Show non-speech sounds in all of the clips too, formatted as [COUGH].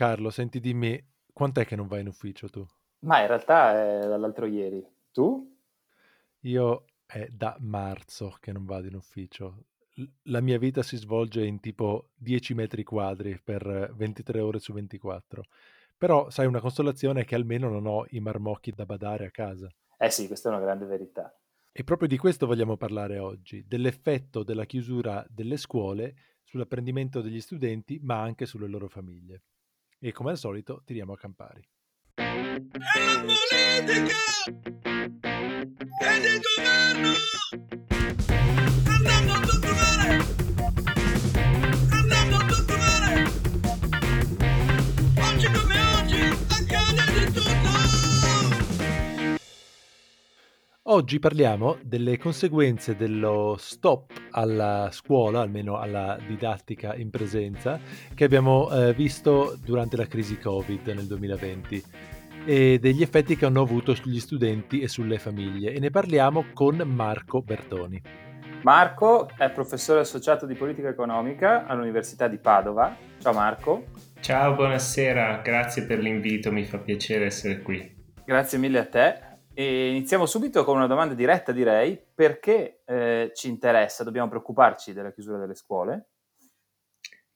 Carlo, senti dimmi, quant'è che non vai in ufficio tu? Ma in realtà è dall'altro ieri. Tu? Io è da marzo che non vado in ufficio. L- la mia vita si svolge in tipo 10 metri quadri per 23 ore su 24. Però sai, una consolazione è che almeno non ho i marmocchi da badare a casa. Eh sì, questa è una grande verità. E proprio di questo vogliamo parlare oggi, dell'effetto della chiusura delle scuole sull'apprendimento degli studenti, ma anche sulle loro famiglie. E come al solito tiriamo a campari. È la politica! È il governo! Andiamo a tutto Oggi parliamo delle conseguenze dello stop alla scuola, almeno alla didattica in presenza, che abbiamo eh, visto durante la crisi Covid nel 2020 e degli effetti che hanno avuto sugli studenti e sulle famiglie. E ne parliamo con Marco Bertoni. Marco è professore associato di politica economica all'Università di Padova. Ciao Marco. Ciao, buonasera, grazie per l'invito, mi fa piacere essere qui. Grazie mille a te. E iniziamo subito con una domanda diretta, direi. Perché eh, ci interessa, dobbiamo preoccuparci della chiusura delle scuole?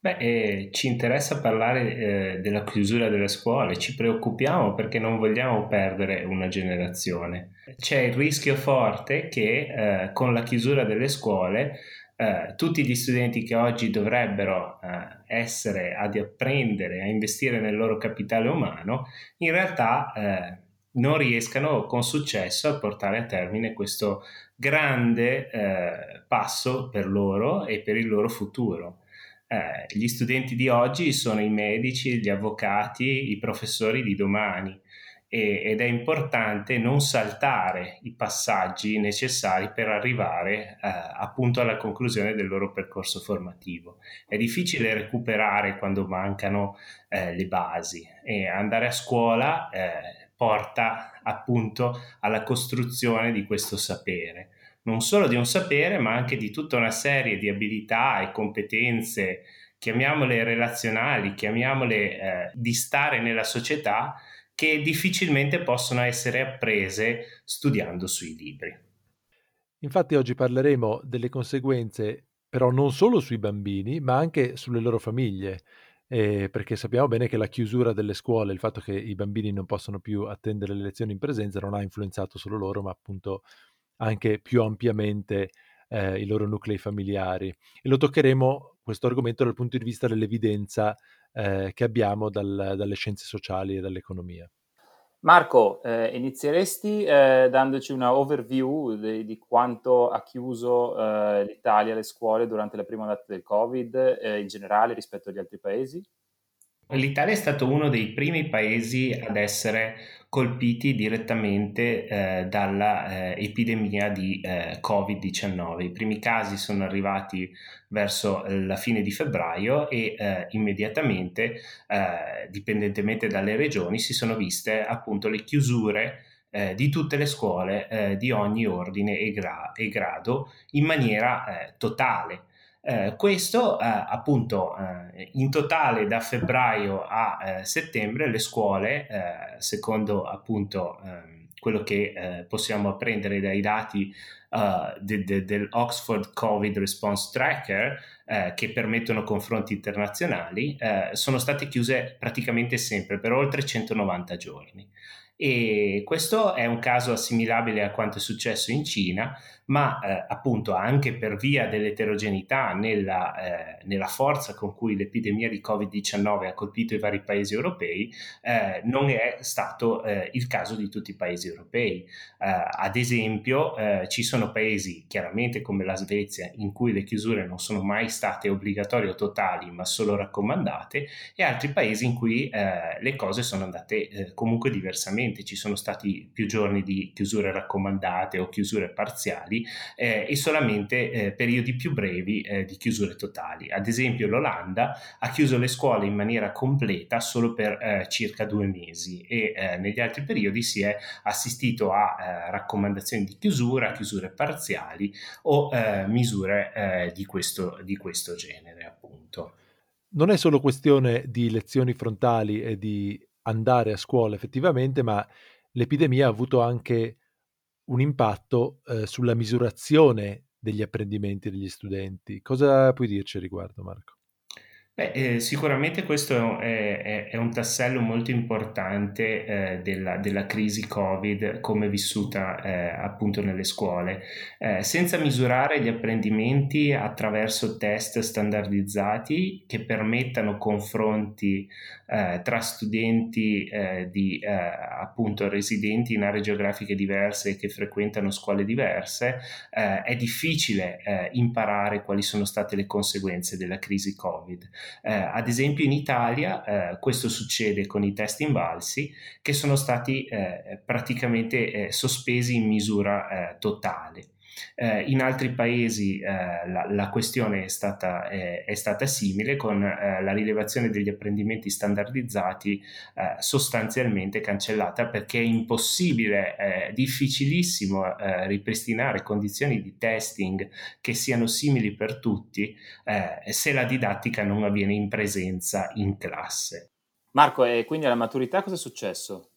Beh, eh, ci interessa parlare eh, della chiusura delle scuole, ci preoccupiamo perché non vogliamo perdere una generazione. C'è il rischio forte che eh, con la chiusura delle scuole eh, tutti gli studenti che oggi dovrebbero eh, essere ad apprendere, a investire nel loro capitale umano, in realtà eh, non riescano con successo a portare a termine questo grande eh, passo per loro e per il loro futuro. Eh, gli studenti di oggi sono i medici, gli avvocati, i professori di domani e, ed è importante non saltare i passaggi necessari per arrivare eh, appunto alla conclusione del loro percorso formativo. È difficile recuperare quando mancano eh, le basi e andare a scuola eh, porta appunto alla costruzione di questo sapere, non solo di un sapere, ma anche di tutta una serie di abilità e competenze, chiamiamole relazionali, chiamiamole eh, di stare nella società, che difficilmente possono essere apprese studiando sui libri. Infatti oggi parleremo delle conseguenze però non solo sui bambini, ma anche sulle loro famiglie, eh, perché sappiamo bene che la chiusura delle scuole, il fatto che i bambini non possono più attendere le lezioni in presenza, non ha influenzato solo loro, ma appunto anche più ampiamente eh, i loro nuclei familiari. E lo toccheremo questo argomento dal punto di vista dell'evidenza eh, che abbiamo dal, dalle scienze sociali e dall'economia. Marco, eh, inizieresti eh, dandoci una overview di, di quanto ha chiuso eh, l'Italia le scuole durante la prima ondata del Covid eh, in generale rispetto agli altri paesi? L'Italia è stato uno dei primi paesi ad essere colpiti direttamente eh, dalla eh, epidemia di eh, Covid-19. I primi casi sono arrivati verso la fine di febbraio e eh, immediatamente, eh, dipendentemente dalle regioni, si sono viste appunto le chiusure eh, di tutte le scuole di ogni ordine e, gra- e, grado in maniera totale. Eh, questo eh, appunto eh, in totale da febbraio a eh, settembre le scuole, eh, secondo appunto ehm, quello che possiamo apprendere dai dati de, de, dell'Oxford Covid Response Tracker, che permettono confronti internazionali, sono state chiuse praticamente sempre per oltre 190 giorni. E questo è un caso assimilabile a quanto è successo in Cina, ma eh, appunto anche per via dell'eterogeneità nella, eh, nella, forza con cui l'epidemia di Covid-19 ha colpito i vari paesi europei, eh, non è stato eh, il caso di tutti i paesi europei. Eh, ad esempio, eh, ci sono paesi, chiaramente come la Svezia, in cui le chiusure non sono mai state obbligatorie o totali, ma solo raccomandate, e altri paesi in cui le cose sono andate comunque diversamente. Ci sono stati più giorni di chiusure raccomandate o chiusure parziali totali eh, e solamente eh, periodi più brevi eh, di chiusure totali. Ad esempio l'Olanda ha chiuso le scuole in maniera completa solo per eh, circa due mesi e eh, negli altri periodi si è assistito a eh, raccomandazioni di chiusura, chiusure parziali o misure di questo, di questo genere appunto. non è solo questione di lezioni frontali e di andare a scuola effettivamente, ma l'epidemia ha avuto anche un impatto eh, sulla misurazione degli apprendimenti degli studenti. Cosa puoi dirci a riguardo, Marco? Beh, eh, sicuramente questo è, è, è, un tassello molto importante eh, della, della, crisi Covid come vissuta eh, appunto nelle scuole. Eh, senza misurare gli apprendimenti attraverso test standardizzati che permettano confronti eh, tra studenti eh, di appunto residenti in aree geografiche diverse e che frequentano scuole diverse, è difficile imparare quali sono state le conseguenze della crisi Covid. Eh, ad esempio in Italia eh, questo succede con i test invalsi che sono stati eh, praticamente eh, sospesi in misura eh, totale. Eh, in altri paesi eh, la, la, questione è stata, eh, è stata simile con eh, la rilevazione degli apprendimenti standardizzati eh, sostanzialmente cancellata perché è impossibile, è difficilissimo eh, ripristinare condizioni di testing che siano simili per tutti se la didattica non avviene in presenza in classe. Marco, e quindi alla maturità cosa è successo?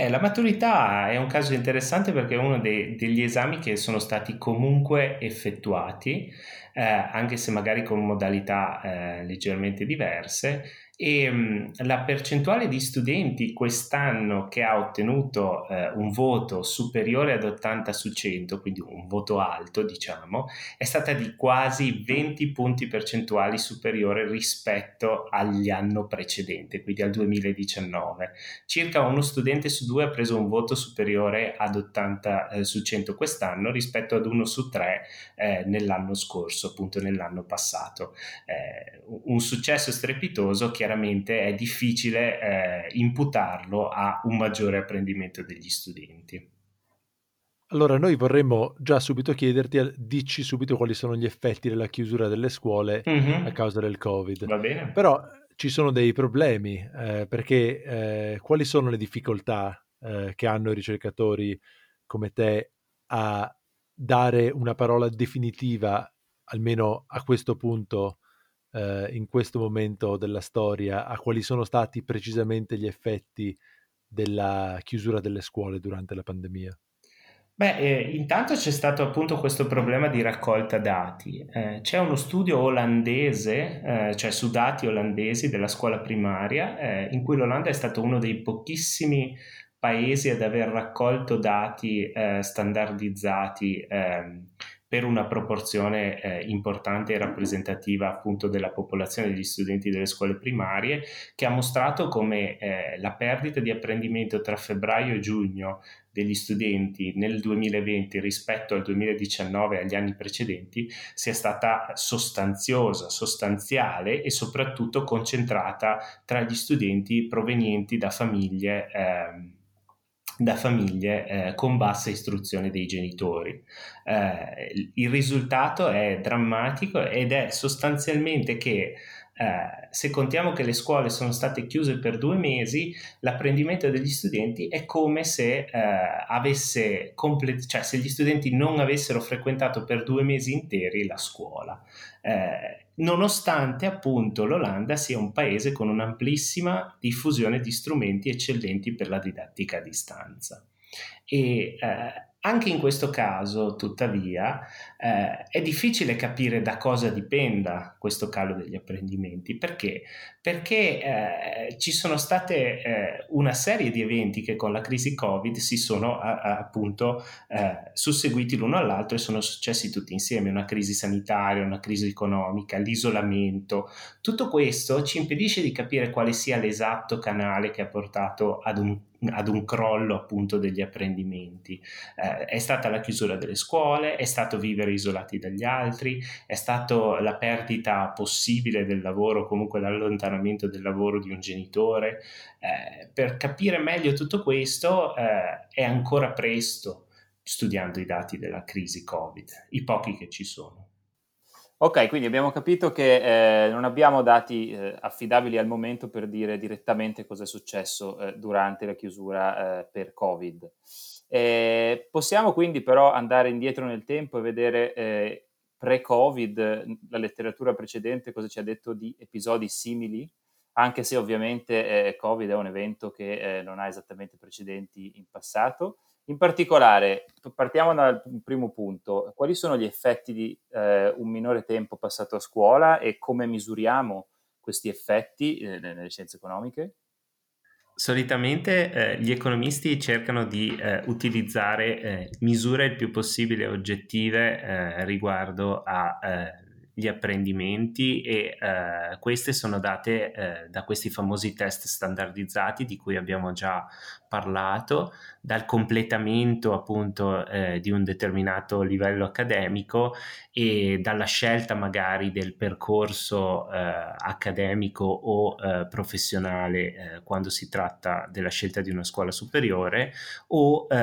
Eh, la maturità è un caso interessante perché è uno dei, degli esami che sono stati comunque effettuati, eh, anche se magari con modalità eh, leggermente diverse, e mh, la percentuale di studenti quest'anno che ha ottenuto eh, un voto superiore ad 80 su 100, quindi un voto alto, diciamo, è stata di quasi 20 punti percentuali superiore rispetto all'anno precedente, quindi al 2019. Circa uno studente su due ha preso un voto superiore ad 80 eh, su 100 quest'anno rispetto ad uno su tre eh, nell'anno scorso, appunto nell'anno passato. Eh, un successo strepitoso chiaramente è difficile eh, imputarlo a un maggiore apprendimento degli studenti. Allora, noi vorremmo già subito chiederti, dici subito quali sono gli effetti della chiusura delle scuole mm-hmm. a causa del Covid. Va bene. Però ci sono dei problemi, eh, perché eh, quali sono le difficoltà eh, che hanno i ricercatori come te a dare una parola definitiva, almeno a questo punto, eh, in questo momento della storia a quali sono stati precisamente gli effetti della chiusura delle scuole durante la pandemia? Beh, eh, intanto c'è stato appunto questo problema di raccolta dati. Eh, c'è uno studio olandese, eh, cioè su dati olandesi della scuola primaria, eh, in cui l'Olanda è stato uno dei pochissimi paesi ad aver raccolto dati eh, standardizzati ehm, per una proporzione eh, importante e rappresentativa appunto della popolazione degli studenti delle scuole primarie, che ha mostrato come eh, la perdita di apprendimento tra febbraio e giugno degli studenti nel 2020 rispetto al 2019 e agli anni precedenti sia stata sostanziosa, sostanziale e soprattutto concentrata tra gli studenti provenienti da famiglie eh, da famiglie eh, con bassa istruzione dei genitori. Eh, il risultato è drammatico ed è sostanzialmente che eh, se contiamo che le scuole sono state chiuse per due mesi, l'apprendimento degli studenti è come se, eh, avesse complet- cioè se gli studenti non avessero frequentato per due mesi interi la scuola. Eh, nonostante appunto l'Olanda sia un paese con un'amplissima diffusione di strumenti eccellenti per la didattica a distanza. E eh, anche in questo caso, tuttavia, eh, è difficile capire da cosa dipenda questo calo degli apprendimenti. Perché? Perché eh, ci sono state eh, una serie di eventi che con la crisi Covid si sono a, a, appunto eh, susseguiti l'uno all'altro e sono successi tutti insieme. Una crisi sanitaria, una crisi economica, l'isolamento. Tutto questo ci impedisce di capire quale sia l'esatto canale che ha portato ad un ad un crollo appunto degli apprendimenti. Eh, è stata la chiusura delle scuole, è stato vivere isolati dagli altri, è stata la perdita possibile del lavoro, comunque l'allontanamento del lavoro di un genitore. Eh, per capire meglio tutto questo eh, è ancora presto studiando i dati della crisi Covid, i pochi che ci sono. Ok, quindi abbiamo capito che eh, non abbiamo dati eh, affidabili al momento per dire direttamente cosa è successo eh, durante la chiusura eh, per Covid. Possiamo quindi però andare indietro nel tempo e vedere eh, pre-Covid, la letteratura precedente cosa ci ha detto di episodi simili? Anche se ovviamente eh, Covid è un evento che eh, non ha esattamente precedenti in passato. In particolare, partiamo dal primo punto, quali sono gli effetti di eh, un minore tempo passato a scuola e come misuriamo questi effetti eh, nelle scienze economiche? Solitamente eh, gli economisti cercano di eh, utilizzare eh, misure il più possibile oggettive eh, riguardo agli eh, apprendimenti e eh, queste sono date da questi famosi test standardizzati di cui abbiamo già parlato, dal completamento appunto eh, di un determinato livello accademico e dalla scelta magari del percorso eh, accademico o eh, professionale eh, quando si tratta della scelta di una scuola superiore o eh,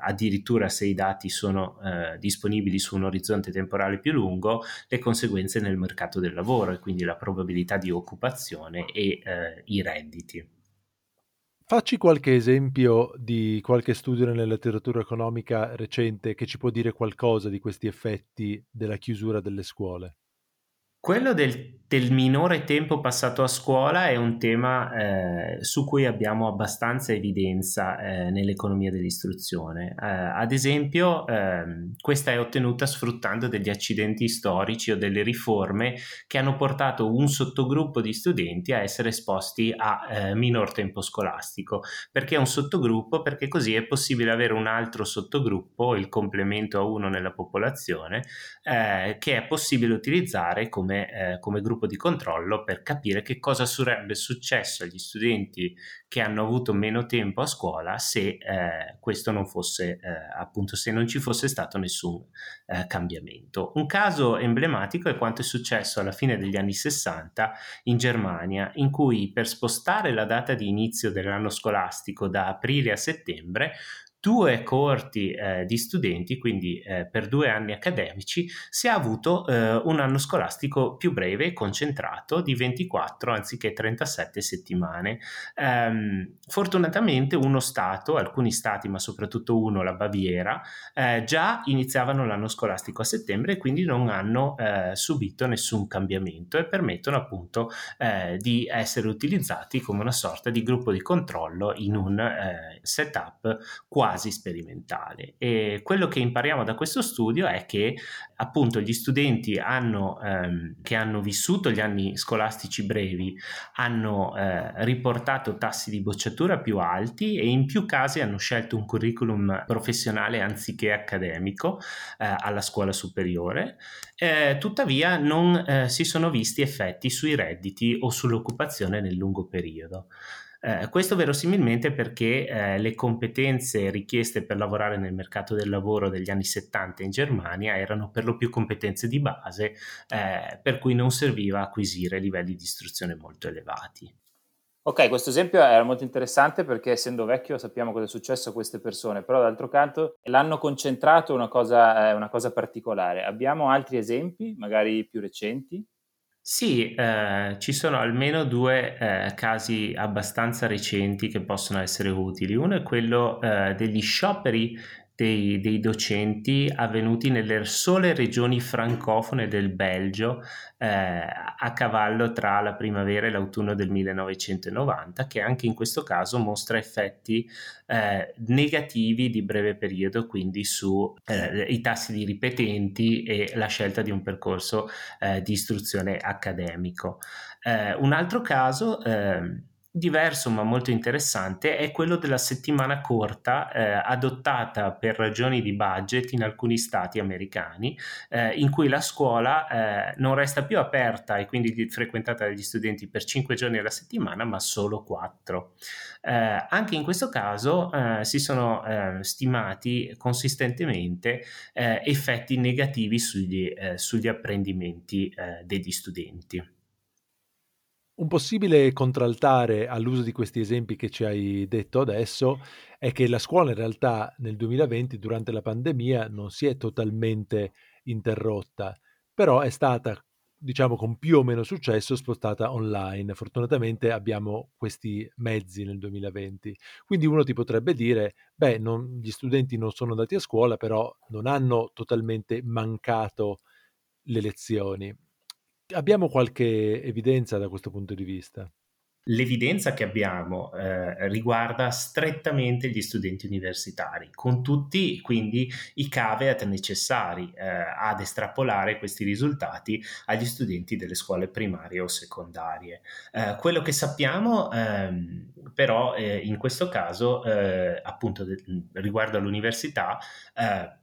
addirittura se i dati sono eh, disponibili su un orizzonte temporale più lungo, le conseguenze nel mercato del lavoro e quindi la probabilità di occupazione e i redditi. Facci qualche esempio di qualche studio nella letteratura economica recente che ci può dire qualcosa di questi effetti della chiusura delle scuole. Quello del, del, minore tempo passato a scuola è un tema eh, su cui abbiamo abbastanza evidenza eh, nell'economia dell'istruzione. Eh, ad esempio, ehm, questa è ottenuta sfruttando degli accidenti storici o delle riforme che hanno portato un sottogruppo di studenti a essere esposti a eh, minor tempo scolastico. Perché è un sottogruppo? Perché così è possibile avere un altro sottogruppo, il complemento a uno nella popolazione, eh, che è possibile utilizzare come come, eh, come gruppo di controllo per capire che cosa sarebbe successo agli studenti che hanno avuto meno tempo a scuola se eh, questo non fosse eh, appunto se non ci fosse stato nessun eh, cambiamento. Un caso emblematico è quanto è successo alla fine degli anni 60 in Germania, in cui per spostare la data di inizio dell'anno scolastico da aprile a settembre due coorti eh, di studenti, quindi eh, per due anni accademici, si è avuto eh, un anno scolastico più breve e concentrato di 24 anziché 37 settimane. Ehm, fortunatamente uno Stato, alcuni Stati, ma soprattutto uno, la Baviera, eh, già iniziavano l'anno scolastico a settembre e quindi non hanno eh, subito nessun cambiamento e permettono appunto eh, di essere utilizzati come una sorta di gruppo di controllo in un setup quasi quasi sperimentale. E quello che impariamo da questo studio è che appunto gli studenti hanno, ehm, che hanno vissuto gli anni scolastici brevi hanno eh, riportato tassi di bocciatura più alti e in più casi hanno scelto un curriculum professionale anziché accademico eh, alla scuola superiore. Eh, tuttavia non eh, si sono visti effetti sui redditi o sull'occupazione nel lungo periodo. Eh, questo verosimilmente perché eh, le competenze richieste per lavorare nel mercato del lavoro degli anni 70 in Germania erano per lo più competenze di base, eh, per cui non serviva acquisire livelli di istruzione molto elevati. Ok, questo esempio era molto interessante perché essendo vecchio sappiamo cosa è successo a queste persone, però d'altro canto l'hanno concentrato una cosa, una cosa particolare. Abbiamo altri esempi, magari più recenti? Sì, eh, ci sono almeno due eh, casi abbastanza recenti che possono essere utili. Uno è quello eh, degli scioperi dei, dei, docenti avvenuti nelle sole regioni francofone del Belgio eh, a cavallo tra la primavera e l'autunno del 1990, che anche in questo caso mostra effetti eh, negativi di breve periodo, quindi sui eh, tassi di ripetenti e la scelta di un percorso eh, di istruzione accademico. Eh, un altro caso ehm, diverso ma molto interessante è quello della settimana corta eh, adottata per ragioni di budget in alcuni stati americani eh, in cui la scuola eh, non resta più aperta e quindi frequentata dagli studenti per 5 giorni alla settimana ma solo 4. Eh, anche in questo caso eh, si sono eh, stimati consistentemente effetti negativi sugli, sugli apprendimenti degli studenti. Un possibile contraltare all'uso di questi esempi che ci hai detto adesso è che la scuola in realtà nel 2020 durante la pandemia non si è totalmente interrotta, però è stata diciamo con più o meno successo spostata online. Fortunatamente abbiamo questi mezzi nel 2020. Quindi uno ti potrebbe dire, beh, non, gli studenti non sono andati a scuola, però non hanno totalmente mancato le lezioni. Abbiamo qualche evidenza da questo punto di vista? L'evidenza che abbiamo eh, riguarda strettamente gli studenti universitari, con tutti quindi i caveat necessari eh, ad estrapolare questi risultati agli studenti delle scuole primarie o secondarie. Eh, quello che sappiamo ehm, però eh, in questo caso, eh, appunto de- riguardo all'università, eh,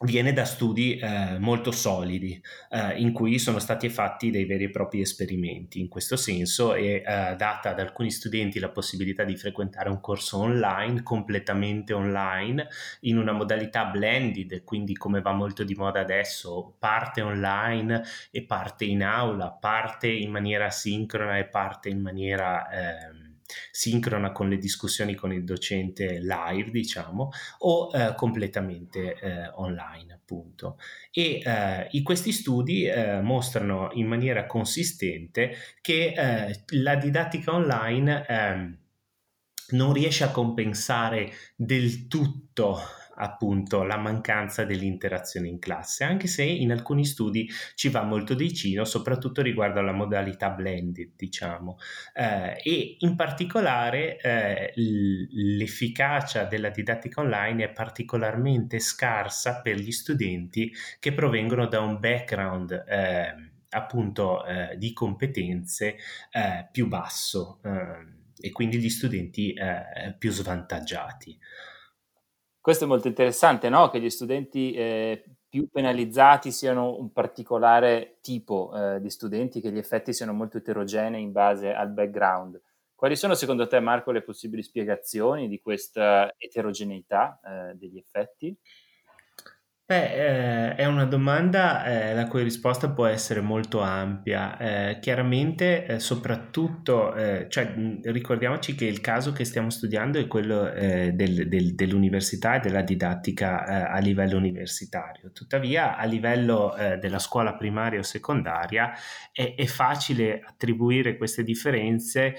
viene da studi eh, molto solidi eh, in cui sono stati fatti dei veri e propri esperimenti in questo senso e eh, data ad alcuni studenti la possibilità di frequentare un corso online completamente online in una modalità blended quindi come va molto di moda adesso parte online e parte in aula parte in maniera sincrona e parte in maniera ehm, sincrona con le discussioni con il docente live, diciamo, o eh, completamente eh, online, appunto. E eh, questi studi eh, mostrano in maniera consistente che eh, la didattica online ehm, non riesce a compensare del tutto appunto la mancanza dell'interazione in classe, anche se in alcuni studi ci va molto vicino, soprattutto riguardo alla modalità blended, diciamo, eh, e in particolare eh, l'efficacia della didattica online è particolarmente scarsa per gli studenti che provengono da un background eh, appunto di competenze eh, più basso ehm, e quindi gli studenti eh, più svantaggiati. Questo è molto interessante, no? Che gli studenti eh, più penalizzati siano un particolare tipo eh, di studenti, che gli effetti siano molto eterogenei in base al background. Quali sono secondo te, Marco, le possibili spiegazioni di questa eterogeneità eh, degli effetti? Beh, eh, è una domanda eh, la cui risposta può essere molto ampia. Eh, chiaramente, eh, soprattutto, eh, cioè, ricordiamoci che il caso che stiamo studiando è quello eh, del, del, dell'università e della didattica a livello universitario. Tuttavia, a livello della scuola primaria o secondaria è, è facile attribuire queste differenze,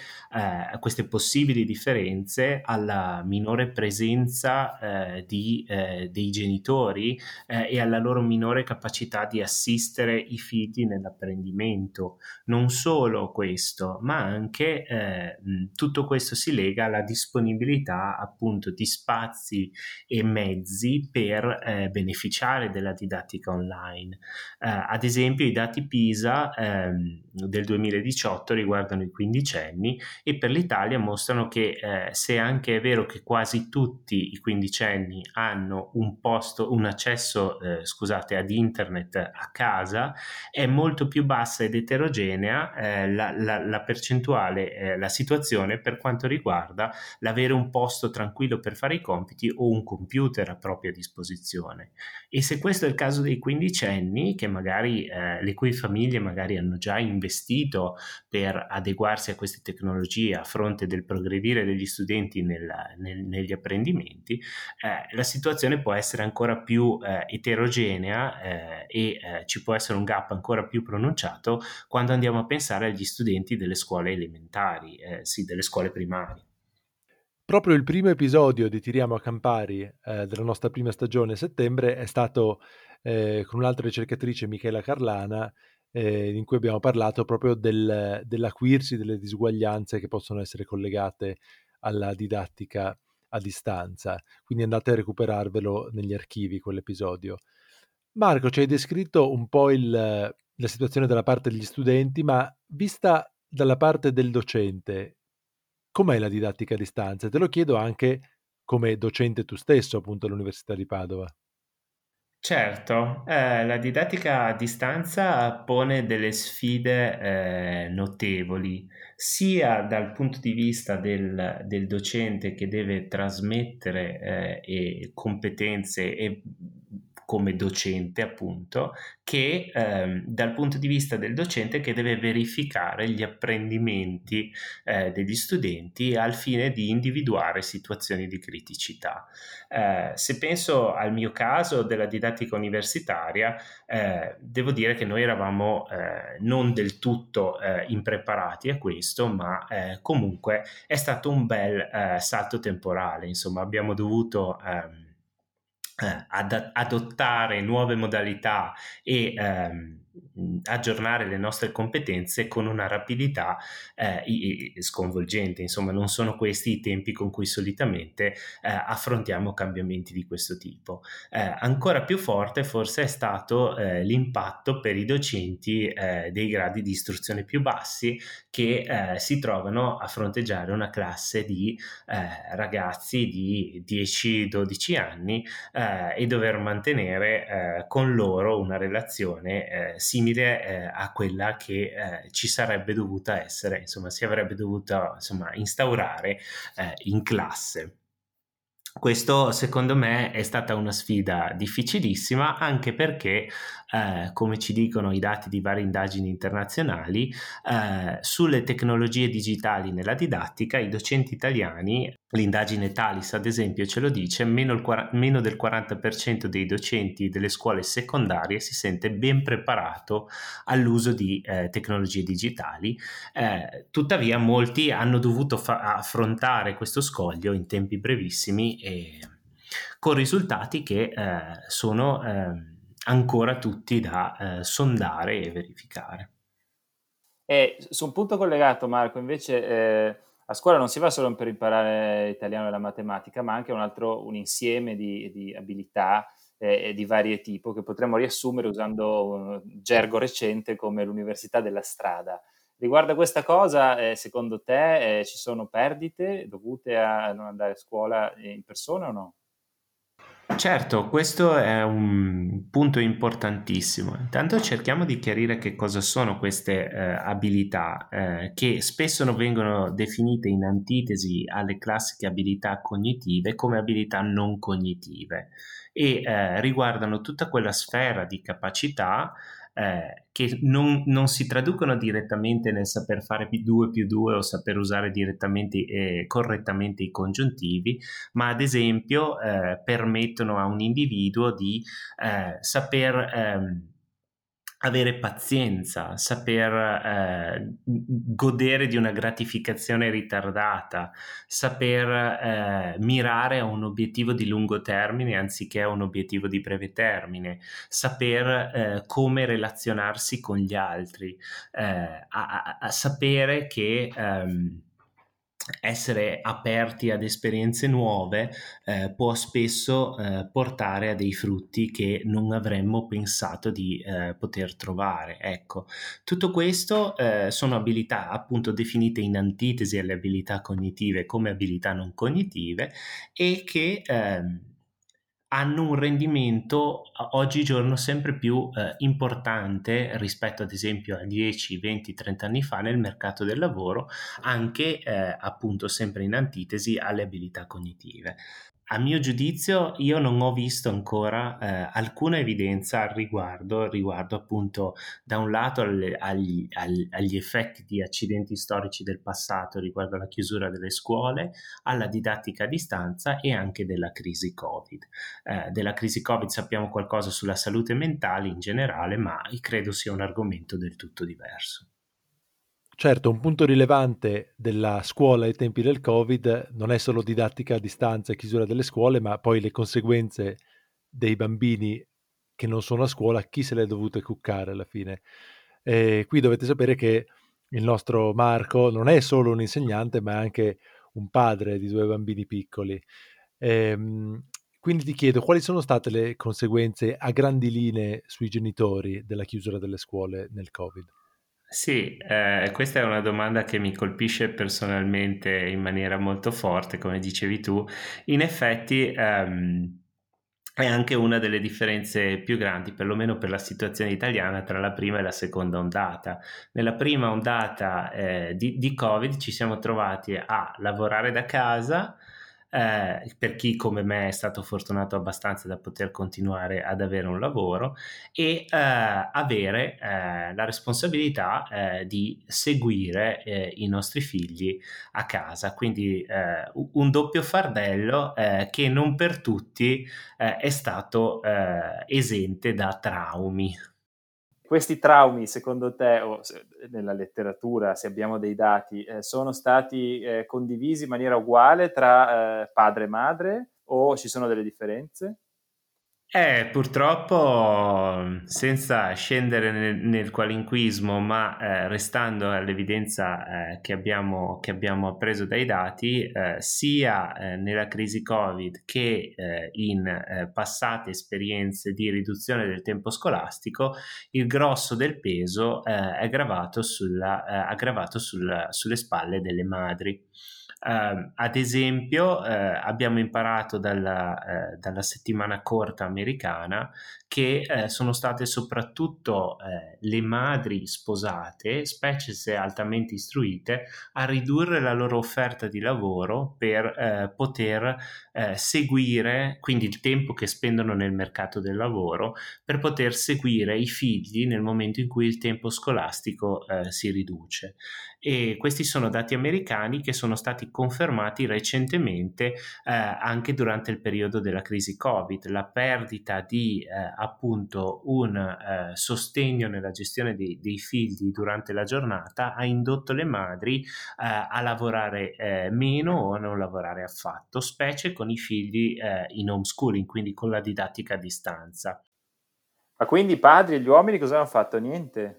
queste possibili differenze, alla minore presenza di, dei genitori eh, e alla loro minore capacità di assistere i figli nell'apprendimento. Non solo questo, ma anche eh, tutto questo si lega alla disponibilità appunto di spazi e mezzi per eh, beneficiare della didattica online. Eh, ad esempio i dati PISA ehm, del 2018 riguardano i quindicenni e per l'Italia mostrano che eh, se anche è vero che quasi tutti i quindicenni hanno un posto, un accesso accesso eh, scusate, ad internet a casa è molto più bassa ed eterogenea eh, la, la, la, percentuale, eh, la situazione per quanto riguarda l'avere un posto tranquillo per fare i compiti o un computer a propria disposizione. E se questo è il caso dei quindicenni, che magari eh, le cui famiglie magari hanno già investito per adeguarsi a queste tecnologie a fronte del progredire degli studenti nel, nel, negli apprendimenti, eh, la situazione può essere ancora più eh, eterogenea eh, e eh, ci può essere un gap ancora più pronunciato quando andiamo a pensare agli studenti delle scuole elementari, eh, sì, delle scuole primarie. Proprio il primo episodio di Tiriamo a Campari eh, della nostra prima stagione a settembre è stato con un'altra ricercatrice, Michela Carlana, eh, in cui abbiamo parlato proprio del, dell'acuirsi delle disuguaglianze che possono essere collegate alla didattica a distanza, quindi andate a recuperarvelo negli archivi quell'episodio. Marco, ci hai descritto un po' il, la situazione dalla parte degli studenti, ma vista dalla parte del docente, com'è la didattica a distanza? Te lo chiedo anche come docente tu stesso, appunto, all'Università di Padova. Certo, eh, la didattica a distanza pone delle sfide eh, notevoli, sia dal punto di vista del, del docente che deve trasmettere eh, competenze e come docente appunto, che ehm, dal punto di vista del docente che deve verificare gli apprendimenti eh, degli studenti al fine di individuare situazioni di criticità. Eh, se penso al mio caso della didattica universitaria, eh, devo dire che noi eravamo eh, non del tutto eh, impreparati a questo, ma eh, comunque è stato un bel salto temporale, insomma abbiamo dovuto... Ehm, eh, ad, adottare nuove modalità e ehm, aggiornare le nostre competenze con una rapidità eh, sconvolgente. Insomma, non sono questi i tempi con cui solitamente eh, affrontiamo cambiamenti di questo tipo. Eh, ancora più forte forse è stato eh, l'impatto per i docenti eh, dei gradi di istruzione più bassi che eh, si trovano a fronteggiare una classe di ragazzi di 10-12 anni e dover mantenere con loro una relazione simile eh, a quella che eh, ci sarebbe dovuta essere, insomma, si avrebbe dovuta insomma, instaurare eh, in classe. Questo secondo me è stata una sfida difficilissima anche perché, eh, come ci dicono i dati di varie indagini internazionali, eh, sulle tecnologie digitali nella didattica i docenti italiani L'indagine Talis, ad esempio, ce lo dice, meno, il, meno, del 40% dei docenti delle scuole secondarie si sente ben preparato all'uso di eh, tecnologie digitali. Eh, tuttavia, molti hanno dovuto fa- affrontare questo scoglio in tempi brevissimi e con risultati che eh, sono ehm, ancora tutti da eh, sondare e verificare. E su un punto collegato, Marco, invece eh, a scuola non si va solo per imparare italiano e la matematica, ma anche un altro un insieme di, di abilità eh, di varie tipo che potremmo riassumere usando un gergo recente come l'università della strada. Riguardo a questa cosa, eh, secondo te eh, ci sono perdite dovute a non andare a scuola in persona o no? Certo, questo è un punto importantissimo. Intanto cerchiamo di chiarire che cosa sono queste eh, abilità eh, che spesso vengono definite in antitesi alle classiche abilità cognitive come abilità non cognitive e eh, riguardano tutta quella sfera di capacità eh, che non, non, si traducono direttamente nel saper fare 2 più 2 o saper usare direttamente eh, correttamente i congiuntivi, ma ad esempio eh, permettono a un individuo di eh, saper ehm, avere pazienza, saper eh, godere di una gratificazione ritardata, saper eh, mirare a un obiettivo di lungo termine anziché a un obiettivo di breve termine, saper eh, come relazionarsi con gli altri, eh, a, a, a, sapere che... Um, essere aperti ad esperienze nuove eh, può spesso eh, portare a dei frutti che non avremmo pensato di eh, poter trovare. Ecco, tutto questo eh, sono abilità appunto definite in antitesi alle abilità cognitive come abilità non cognitive e che ehm, hanno un rendimento oggigiorno sempre più eh, importante rispetto ad esempio a 10, 20, 30 anni fa nel mercato del lavoro, anche eh, appunto sempre in antitesi alle abilità cognitive a mio giudizio io non ho visto ancora eh, alcuna evidenza al riguardo, riguardo appunto da un lato alle, agli, agli, effetti di accidenti storici del passato riguardo alla chiusura delle scuole, alla didattica a distanza e anche della crisi Covid. Eh, della crisi Covid sappiamo qualcosa sulla salute mentale in generale, ma credo sia un argomento del tutto diverso. Certo, un punto rilevante della scuola ai tempi del Covid non è solo didattica a distanza e chiusura delle scuole, ma poi le conseguenze dei bambini che non sono a scuola, chi se le è dovute cuccare alla fine. E qui dovete sapere che il nostro Marco non è solo un insegnante, ma è anche un padre di due bambini piccoli. Ehm, quindi ti chiedo quali sono state le conseguenze a grandi linee sui genitori della chiusura delle scuole nel Covid? Sì, eh, questa è una domanda che mi colpisce personalmente in maniera molto forte, come dicevi tu. In effetti, ehm, è anche una delle differenze più grandi, perlomeno per la situazione italiana, tra la prima e la seconda ondata. Nella prima ondata eh, di, di Covid ci siamo trovati a lavorare da casa, eh, per chi come me è stato fortunato abbastanza da poter continuare ad avere un lavoro e eh, avere eh, la responsabilità eh, di seguire eh, i nostri figli a casa. Quindi eh, un doppio fardello che non per tutti è stato esente da traumi. Questi traumi, secondo te, o nella letteratura, se abbiamo dei dati, eh, sono stati eh, condivisi in maniera uguale tra eh, padre e madre o ci sono delle differenze? Eh, purtroppo, senza scendere nel, nel qualinquismo, ma eh, restando all'evidenza eh, che, abbiamo, che, abbiamo, appreso dai dati, eh, sia eh, nella crisi Covid che eh, in passate esperienze di riduzione del tempo scolastico, il grosso del peso è gravato, sulla, aggravato sul, sulle spalle delle madri. Uh, ad esempio, uh, abbiamo imparato dalla, uh, dalla, settimana corta americana che eh, sono state soprattutto eh, le madri sposate, specie se altamente istruite, a ridurre la loro offerta di lavoro per eh, poter seguire, quindi il tempo che spendono nel mercato del lavoro, per poter seguire i figli nel momento in cui il tempo scolastico si riduce. E questi sono dati americani che sono stati confermati recentemente eh, anche durante il periodo della crisi Covid. La perdita di eh, appunto un eh, sostegno nella gestione dei, dei, figli durante la giornata ha indotto le madri eh, a lavorare eh, meno o a non lavorare affatto, specie con i figli eh, in homeschooling, quindi con la didattica a distanza. Ma quindi i padri e gli uomini cosa hanno fatto? Niente?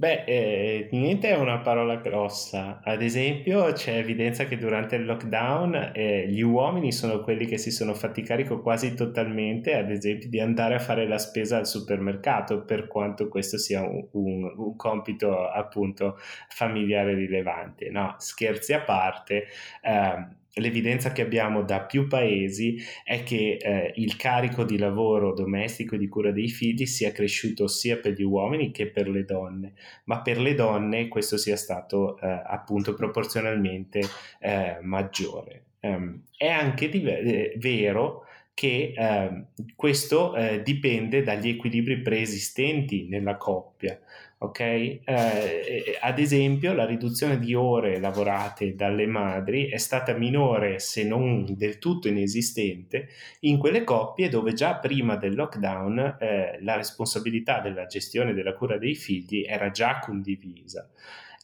Beh, eh, niente è una parola grossa. Ad esempio, c'è evidenza che durante il lockdown eh, gli uomini sono quelli che si sono fatti carico quasi totalmente, ad esempio, di andare a fare la spesa al supermercato, per quanto questo sia un, un, un compito appunto familiare rilevante. No, scherzi a parte. Eh, l'evidenza che abbiamo da più paesi è che eh, il carico di lavoro domestico e di cura dei figli sia cresciuto sia per gli uomini che per le donne, ma per le donne questo sia stato eh, appunto proporzionalmente eh, maggiore. Um, è anche di- eh, vero che ehm, questo eh, dipende dagli equilibri preesistenti nella coppia ok? Eh, ad esempio, la riduzione di ore lavorate dalle madri è stata minore, se non del tutto inesistente, in quelle coppie dove già prima del lockdown eh, la responsabilità della gestione della cura dei figli era già condivisa.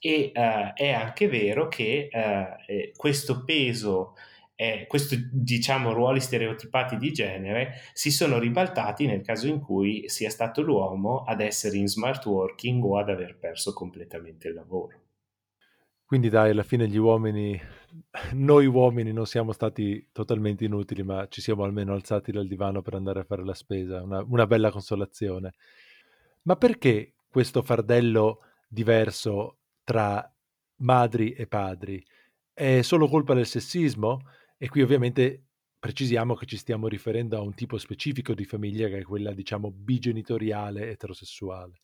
E eh, è anche vero che eh, eh, questo peso eh, questi diciamo ruoli stereotipati di genere si sono ribaltati nel caso in cui sia stato l'uomo ad essere in smart working o ad aver perso completamente il lavoro. Quindi dai, alla fine gli uomini, noi uomini non siamo stati totalmente inutili, ma ci siamo almeno alzati dal divano per andare a fare la spesa, una, una bella consolazione. Ma perché questo fardello diverso tra madri e padri? È solo colpa del sessismo? E qui ovviamente precisiamo che ci stiamo riferendo a un tipo specifico di famiglia che è quella, diciamo, bigenitoriale eterosessuale.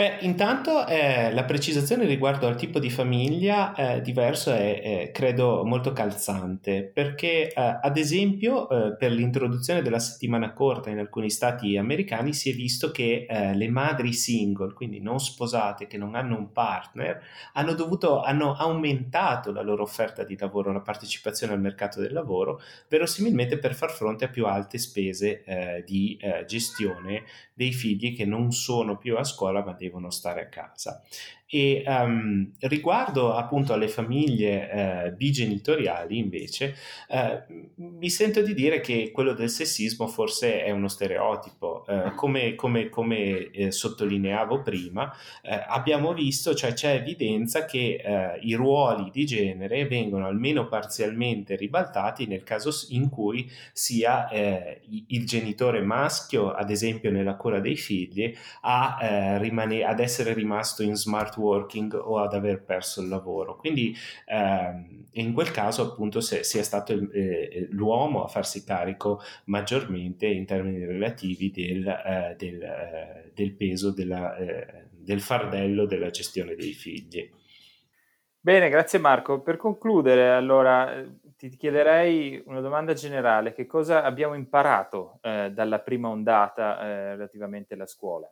Beh, intanto eh, la precisazione riguardo al tipo di famiglia eh, diverso è, è, credo, molto calzante, perché eh, ad esempio eh, per l'introduzione della settimana corta in alcuni stati americani si è visto che eh, le madri single, quindi non sposate, che non hanno un partner, hanno, dovuto, hanno aumentato la loro offerta di lavoro, la partecipazione al mercato del lavoro, verosimilmente per far fronte a più alte spese eh, di gestione dei figli che non sono più a scuola ma devono stare a casa. E um, riguardo appunto alle famiglie eh, bigenitoriali, invece, eh, mi sento di dire che quello del sessismo forse è uno stereotipo. Eh, come, come, come eh, sottolineavo prima, eh, abbiamo visto, cioè c'è evidenza che eh, i ruoli di genere vengono almeno parzialmente ribaltati nel caso in cui sia il genitore maschio, ad esempio nella cura dei figli, a, rimane- ad essere rimasto in smart working o ad aver perso il lavoro. Quindi ehm, in quel caso appunto se, sia stato il, eh, l'uomo a farsi carico maggiormente in termini relativi del, eh, del, eh, del peso della, eh, del fardello della gestione dei figli. Bene, grazie Marco. Per concludere, allora ti chiederei una domanda generale. Che cosa abbiamo imparato eh, dalla prima ondata eh, relativamente alla scuola?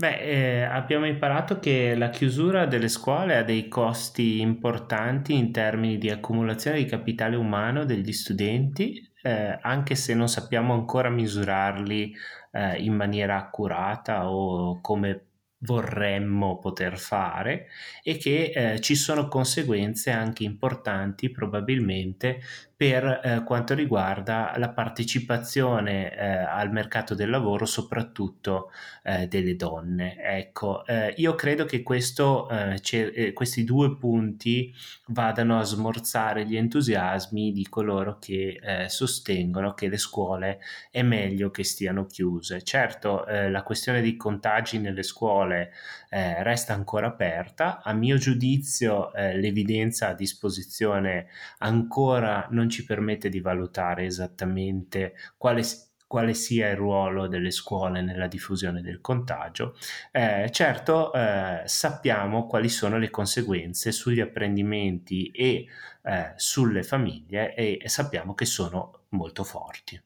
Beh, eh, abbiamo imparato che la chiusura delle scuole ha dei costi importanti in termini di accumulazione di capitale umano degli studenti, eh, anche se non sappiamo ancora misurarli eh, in maniera accurata o come vorremmo poter fare e che eh, ci sono conseguenze anche importanti probabilmente per eh, quanto riguarda la partecipazione eh, al mercato del lavoro, soprattutto eh, delle donne. Ecco, eh, io credo che questo, eh, eh, questi due punti vadano a smorzare gli entusiasmi di coloro che sostengono che le scuole è meglio che stiano chiuse. Certo, la questione dei contagi nelle scuole resta ancora aperta. A mio giudizio, l'evidenza a disposizione ancora non ci permette di valutare esattamente quale, quale sia il ruolo delle scuole nella diffusione del contagio. Eh, certo, eh, sappiamo quali sono le conseguenze sugli apprendimenti e eh, sulle famiglie e, sappiamo che sono molto forti.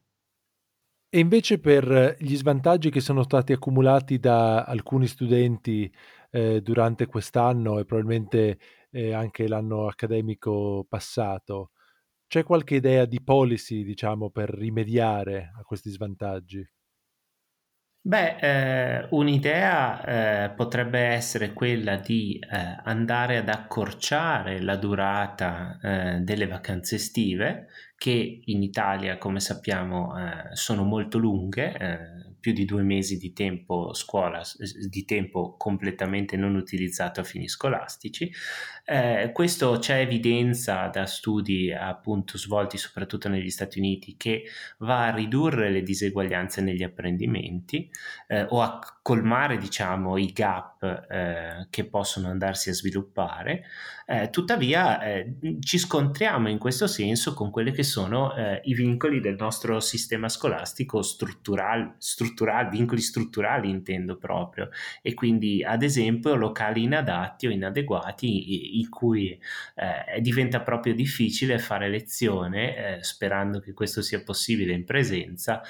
E invece per gli svantaggi che sono stati accumulati da alcuni studenti eh, durante quest'anno e probabilmente eh, anche l'anno accademico passato, c'è qualche idea di policy, diciamo, per rimediare a questi svantaggi? Beh, eh, un'idea eh, potrebbe essere quella di eh, andare ad accorciare la durata eh, delle vacanze estive, che in Italia, come sappiamo, eh, sono molto lunghe, eh, più di due mesi di tempo scuola, di tempo completamente non utilizzato a fini scolastici. Eh, questo c'è evidenza da studi appunto svolti soprattutto negli Stati Uniti che va a ridurre le diseguaglianze negli apprendimenti eh, o a colmare diciamo i gap eh, che possono andarsi a sviluppare. Eh, tuttavia eh, ci scontriamo in questo senso con quelli che sono eh, i vincoli del nostro sistema scolastico strutturali, strutturali, vincoli strutturali intendo proprio, e quindi ad esempio locali inadatti o inadeguati in cui eh, diventa proprio difficile fare lezione, eh, sperando che questo sia possibile in presenza,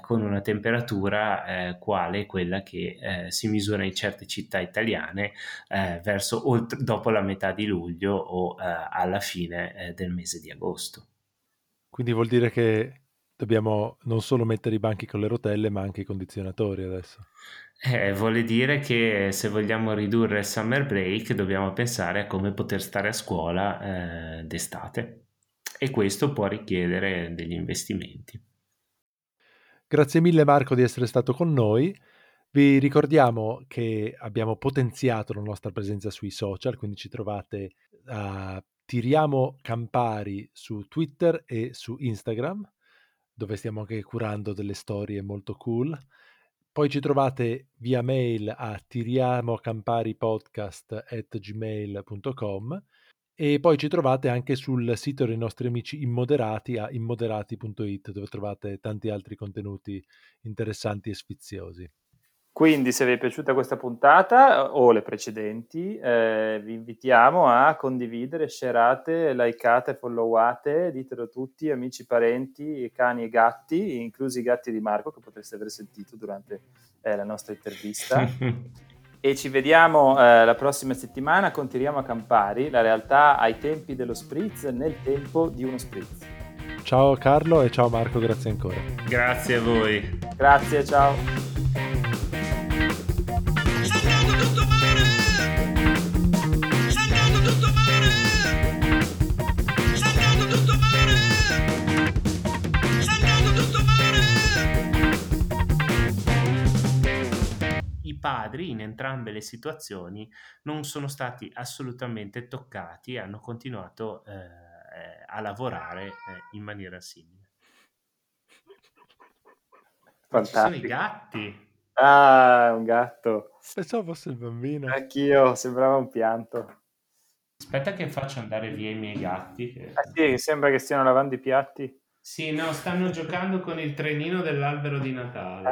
con una temperatura quale quella che si misura in certe città italiane verso oltre, dopo la metà di luglio o eh, alla fine eh, del mese di agosto. Quindi vuol dire che dobbiamo non solo mettere i banchi con le rotelle, ma anche i condizionatori adesso. Eh, vuole dire che se vogliamo ridurre il summer break dobbiamo pensare a come poter stare a scuola eh, d'estate e questo può richiedere degli investimenti. Grazie mille Marco di essere stato con noi. Vi ricordiamo che abbiamo potenziato la nostra presenza sui social, quindi ci trovate a Tiriamo Campari su Twitter e su Instagram, dove stiamo anche curando delle storie molto cool. Poi ci trovate via mail a tiriamocamparipodcast.gmail.com e poi ci trovate anche sul sito dei nostri amici immoderati a immoderati.it dove trovate tanti altri contenuti interessanti e sfiziosi. Quindi se vi è piaciuta questa puntata o le precedenti, eh, vi invitiamo a condividere, shareate, likeate, followate, ditelo tutti, amici, parenti, cani e gatti, inclusi i gatti di Marco che potreste aver sentito durante eh, la nostra intervista. [LAUGHS] e ci vediamo eh, la prossima settimana con Tiriamo a Campari, la realtà ai tempi dello spritz nel tempo di uno spritz. Ciao Carlo e ciao Marco, grazie ancora. Grazie a voi. Grazie, ciao. Padri in entrambe le situazioni non sono stati assolutamente toccati e hanno continuato eh, a lavorare eh, in maniera simile. Fantastico. sono i gatti. Ah, un gatto. Pensavo fosse il bambino. Anch'io, sembrava un pianto. Aspetta che faccio andare via i miei gatti. Che... Ah sì, sembra che stiano lavando i piatti. Sì, no, stanno giocando con il trenino dell'albero di Natale.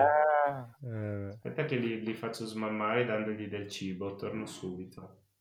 Eh. Aspetta che li, li faccio smammare dandogli del cibo, torno subito.